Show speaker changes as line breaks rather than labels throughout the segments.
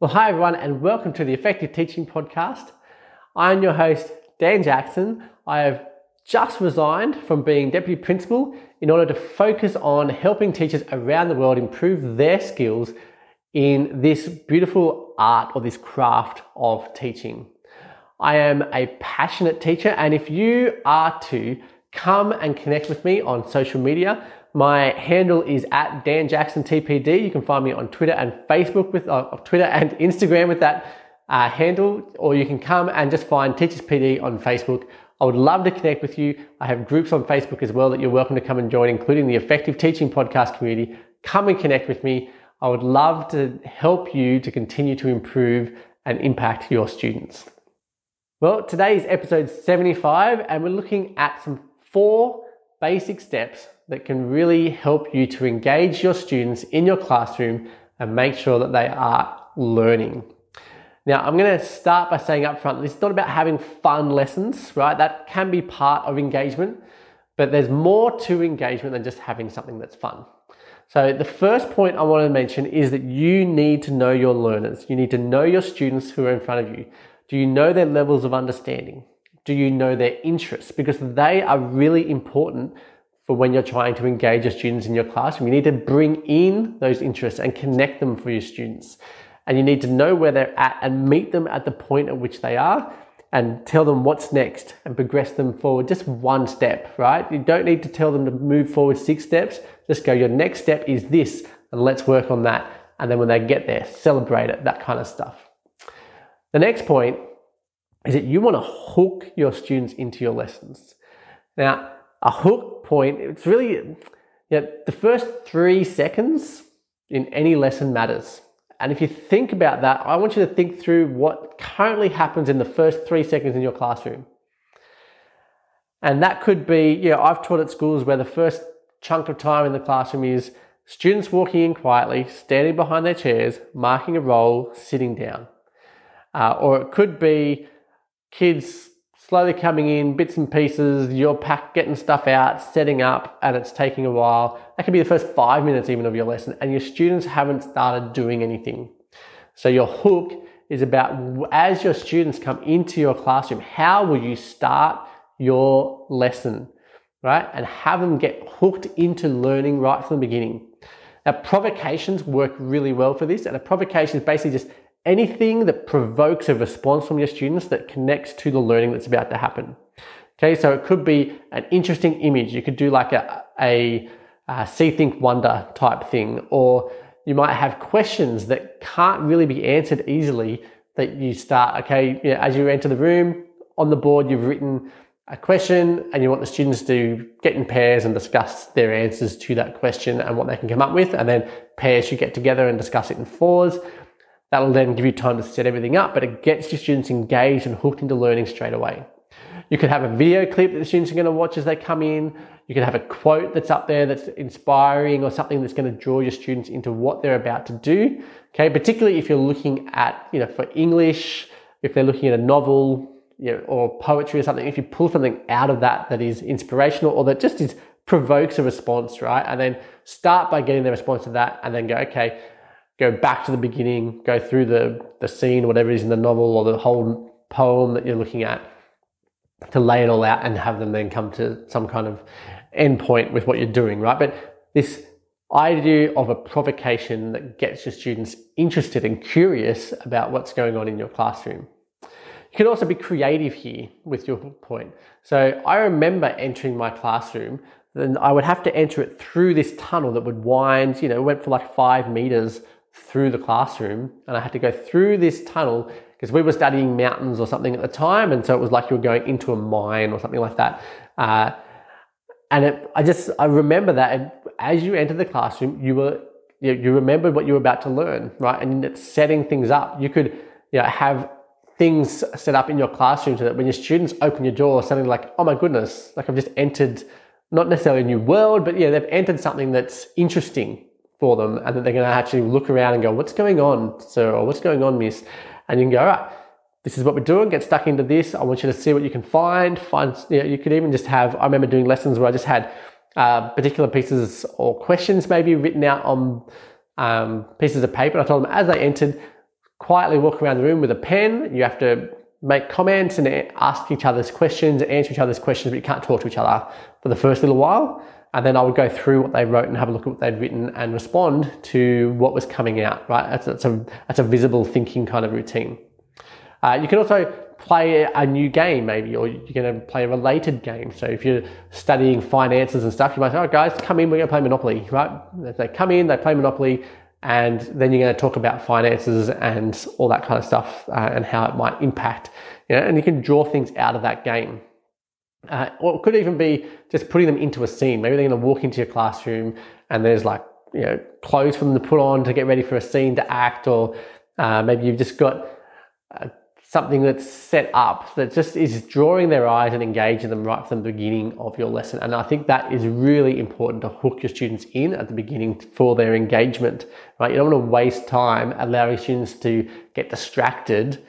Well, hi everyone, and welcome to the Effective Teaching Podcast. I'm your host, Dan Jackson. I have just resigned from being Deputy Principal in order to focus on helping teachers around the world improve their skills in this beautiful art or this craft of teaching. I am a passionate teacher, and if you are too, come and connect with me on social media. My handle is at Dan Jackson TPD. You can find me on Twitter and Facebook with uh, Twitter and Instagram with that uh, handle, or you can come and just find Teachers PD on Facebook. I would love to connect with you. I have groups on Facebook as well that you're welcome to come and join, including the Effective Teaching Podcast community. Come and connect with me. I would love to help you to continue to improve and impact your students. Well, today is episode 75, and we're looking at some four basic steps that can really help you to engage your students in your classroom and make sure that they are learning. Now, I'm going to start by saying up front, is not about having fun lessons, right? That can be part of engagement, but there's more to engagement than just having something that's fun. So the first point I want to mention is that you need to know your learners. You need to know your students who are in front of you. Do you know their levels of understanding? Do you know their interests? Because they are really important for when you're trying to engage your students in your classroom. You need to bring in those interests and connect them for your students. And you need to know where they're at and meet them at the point at which they are and tell them what's next and progress them forward just one step, right? You don't need to tell them to move forward six steps. Just go, your next step is this, and let's work on that. And then when they get there, celebrate it, that kind of stuff. The next point is that you want to hook your students into your lessons. Now, a hook point, it's really, you know, the first three seconds in any lesson matters. And if you think about that, I want you to think through what currently happens in the first three seconds in your classroom. And that could be, you know, I've taught at schools where the first chunk of time in the classroom is students walking in quietly, standing behind their chairs, marking a roll, sitting down. Uh, or it could be kids slowly coming in, bits and pieces, you're pack, getting stuff out, setting up, and it's taking a while. That could be the first five minutes even of your lesson, and your students haven't started doing anything. So your hook is about as your students come into your classroom, how will you start your lesson, right? And have them get hooked into learning right from the beginning. Now, provocations work really well for this, and a provocation is basically just anything that provokes a response from your students that connects to the learning that's about to happen. Okay, so it could be an interesting image. You could do like a, a, a see, think, wonder type thing, or you might have questions that can't really be answered easily that you start, okay, you know, as you enter the room, on the board you've written a question and you want the students to get in pairs and discuss their answers to that question and what they can come up with. And then pairs should get together and discuss it in fours. That'll then give you time to set everything up, but it gets your students engaged and hooked into learning straight away. You could have a video clip that the students are going to watch as they come in. You could have a quote that's up there that's inspiring or something that's going to draw your students into what they're about to do. Okay, particularly if you're looking at, you know, for English, if they're looking at a novel, you know, or poetry or something, if you pull something out of that that is inspirational or that just is provokes a response, right? And then start by getting the response to that and then go, okay, go back to the beginning, go through the, the scene, whatever is in the novel or the whole poem that you're looking at to lay it all out and have them then come to some kind of end point with what you're doing, right? But this idea of a provocation that gets your students interested and curious about what's going on in your classroom. You can also be creative here with your point. So I remember entering my classroom, then I would have to enter it through this tunnel that would wind, you know, went for like five meters through the classroom and I had to go through this tunnel because we were studying mountains or something at the time. And so it was like you were going into a mine or something like that. Uh, and it, I just, I remember that as you enter the classroom, you were, you, you remembered what you were about to learn, right? And it's setting things up. You could, you know, have things set up in your classroom so that when your students open your door, something like, oh my goodness, like I've just entered not necessarily a new world, but yeah, they've entered something that's interesting for them and that they're going to actually look around and go, what's going on, sir, or what's going on, miss? And you can go, all right, this is what we're doing, get stuck into this. I want you to see what you can find. Find, you, know, you could even just have, I remember doing lessons where I just had uh, particular pieces or questions maybe written out on um, pieces of paper. And I told them as they entered, quietly walk around the room with a pen. You have to make comments and ask each other's questions, answer each other's questions, but you can't talk to each other for the first little while. And then I would go through what they wrote and have a look at what they'd written and respond to what was coming out, right? That's, that's, a, that's a visible thinking kind of routine. Uh, you can also play a new game maybe, or you're going to play a related game. So if you're studying finances and stuff, you might say, oh guys, come in, we're going to play Monopoly, right? They come in, they play Monopoly, and then you're going to talk about finances and all that kind of stuff uh, and how it might impact. You know, and you can draw things out of that game. Uh, or it could even be just putting them into a scene. Maybe they're going to walk into your classroom and there's like you know clothes for them to put on to get ready for a scene to act, or uh, maybe you've just got uh, something that's set up that just is drawing their eyes and engaging them right from the beginning of your lesson. And I think that is really important to hook your students in at the beginning for their engagement, right? You don't want to waste time allowing students to get distracted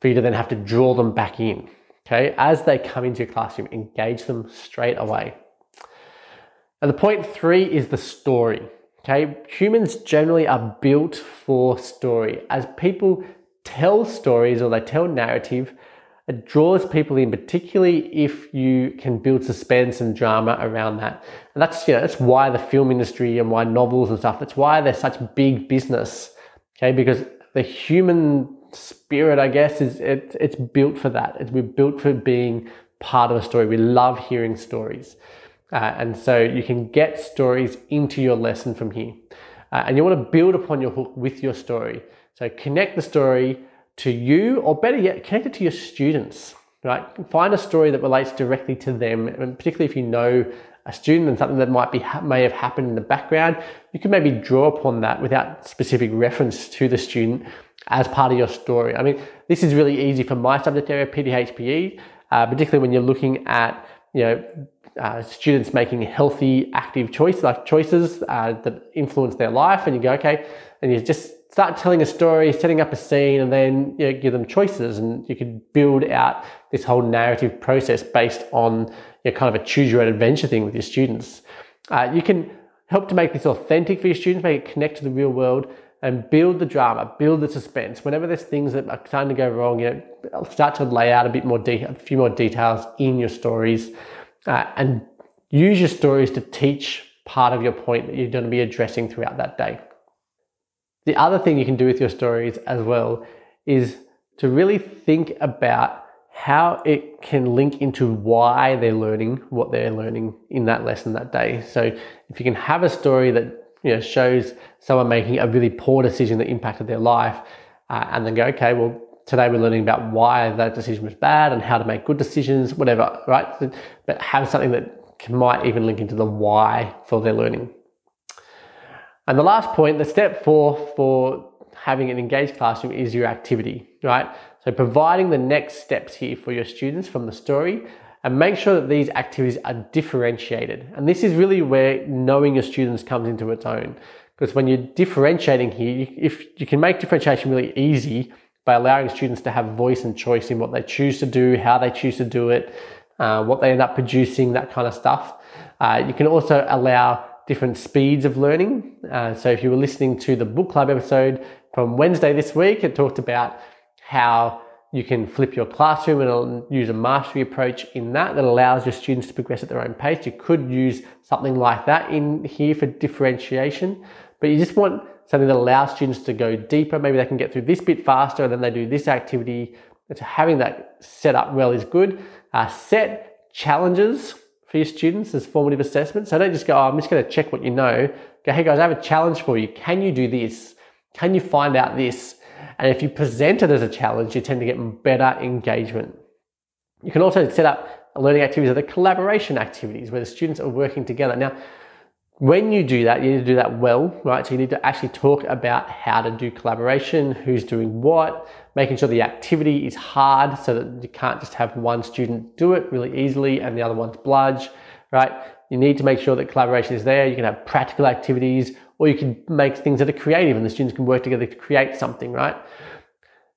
for you to then have to draw them back in. Okay, as they come into your classroom, engage them straight away. And the point three is the story. Okay, humans generally are built for story. As people tell stories or they tell narrative, it draws people in, particularly if you can build suspense and drama around that. And that's, you know, that's why the film industry and why novels and stuff, that's why they're such big business. Okay, because the human spirit, I guess, is it, it's built for that. It's, we're built for being part of a story. We love hearing stories. Uh, and so you can get stories into your lesson from here. Uh, and you want to build upon your hook with your story. So connect the story to you, or better yet, connect it to your students. Right? Find a story that relates directly to them, and particularly if you know a student and something that might be may have happened in the background, you can maybe draw upon that without specific reference to the student as part of your story. I mean, this is really easy for my subject area, PDHPE, uh, particularly when you're looking at you know uh, students making healthy, active choices, like choices uh, that influence their life, and you go, okay, and you just start telling a story, setting up a scene, and then you know, give them choices. And you could build out this whole narrative process based on you know, kind of a choose your own adventure thing with your students. Uh, you can help to make this authentic for your students, make it connect to the real world, and build the drama, build the suspense. Whenever there's things that are starting to go wrong, you know, start to lay out a bit more de- a few more details in your stories, uh, and use your stories to teach part of your point that you're going to be addressing throughout that day. The other thing you can do with your stories as well is to really think about how it can link into why they're learning what they're learning in that lesson that day. So if you can have a story that you know shows someone making a really poor decision that impacted their life, uh, and then go, okay, well today we're learning about why that decision was bad and how to make good decisions, whatever, right? But have something that can, might even link into the why for their learning. And the last point, the step four for having an engaged classroom is your activity, right? So providing the next steps here for your students from the story and make sure that these activities are differentiated. And this is really where knowing your students comes into its own. Because when you're differentiating here, you, if you can make differentiation really easy by allowing students to have voice and choice in what they choose to do, how they choose to do it, uh, what they end up producing, that kind of stuff. Uh, you can also allow different speeds of learning. Uh, so if you were listening to the book club episode from Wednesday this week, it talked about how you can flip your classroom and use a mastery approach in that that allows your students to progress at their own pace. You could use something like that in here for differentiation, but you just want something that allows students to go deeper. Maybe they can get through this bit faster and then they do this activity. So having that set up well is good. Uh, set challenges for your students as formative assessment. So don't just go, oh, I'm just going to check what you know. Go, hey guys, I have a challenge for you. Can you do this? Can you find out this? And if you present it as a challenge, you tend to get better engagement. You can also set up learning activities that are collaboration activities where the students are working together. Now, when you do that, you need to do that well, right? So you need to actually talk about how to do collaboration, who's doing what, making sure the activity is hard so that you can't just have one student do it really easily and the other one's bludge, right? You need to make sure that collaboration is there. You can have practical activities or you can make things that are creative and the students can work together to create something, right?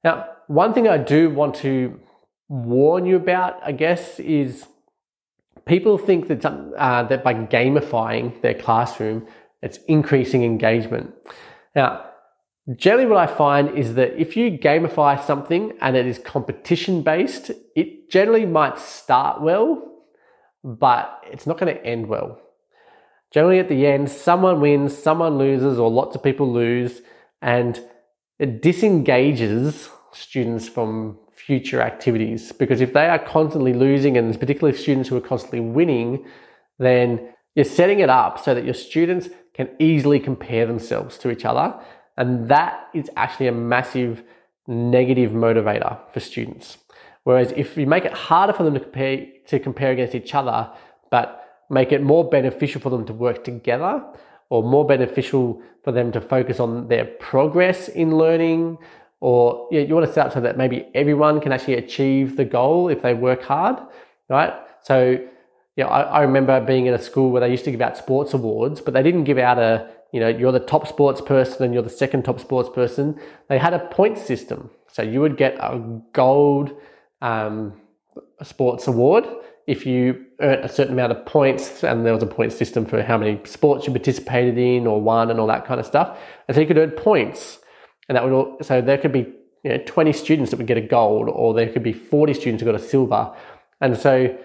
Now, one thing I do want to warn you about, I guess, is people think that, uh, that by gamifying their classroom, it's increasing engagement. Now, Generally, what I find is that if you gamify something and it is competition based, it generally might start well, but it's not going to end well. Generally, at the end, someone wins, someone loses, or lots of people lose, and it disengages students from future activities because if they are constantly losing, and particularly students who are constantly winning, then you're setting it up so that your students can easily compare themselves to each other. And that is actually a massive negative motivator for students. Whereas if you make it harder for them to compare, to compare against each other, but make it more beneficial for them to work together or more beneficial for them to focus on their progress in learning or you, you want to set up so that maybe everyone can actually achieve the goal if they work hard, right? So, you know, I, I remember being in a school where they used to give out sports awards, but they didn't give out a, you know, you're the top sports person and you're the second top sports person. They had a point system. So you would get a gold um, sports award if you earned a certain amount of points and there was a point system for how many sports you participated in or won and all that kind of stuff. And so you could earn points and that would all, so there could be you know, 20 students that would get a gold, or there could be 40 students who got a silver. And so,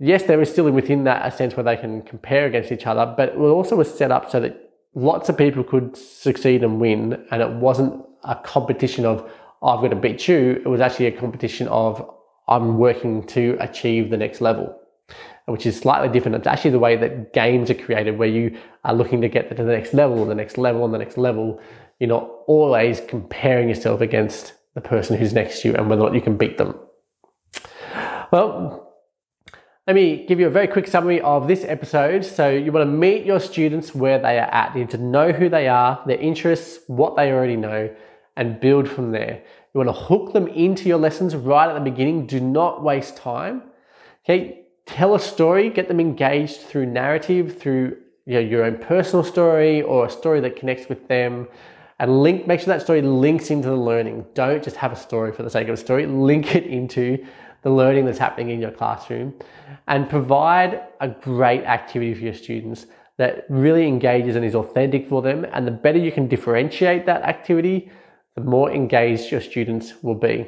yes, there is still within that a sense where they can compare against each other, but it also was set up so that lots of people could succeed and win, and it wasn't a competition of oh, I've got to beat you. It was actually a competition of I'm working to achieve the next level, which is slightly different. It's actually the way that games are created, where you are looking to get to the next level, the next level, and the next level you're not always comparing yourself against the person who's next to you and whether or not you can beat them. Well, let me give you a very quick summary of this episode. So, you want to meet your students where they are at. You need to know who they are, their interests, what they already know, and build from there. You want to hook them into your lessons right at the beginning. Do not waste time. Okay, tell a story, get them engaged through narrative, through you know, your own personal story or a story that connects with them. And link make sure that story links into the learning. Don't just have a story for the sake of a story. Link it into the learning that's happening in your classroom. And provide a great activity for your students that really engages and is authentic for them. And the better you can differentiate that activity the more engaged your students will be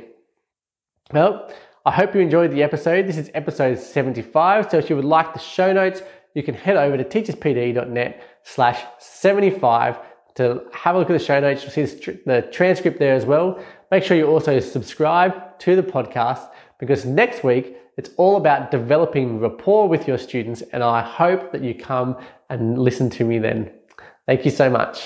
well i hope you enjoyed the episode this is episode 75 so if you would like the show notes you can head over to teacherspd.net slash 75 to have a look at the show notes. You'll see the transcript there as well. Make sure you also subscribe to the podcast because next week it's all about developing rapport with your students, and I hope that you come and listen to me then. Thank you so much.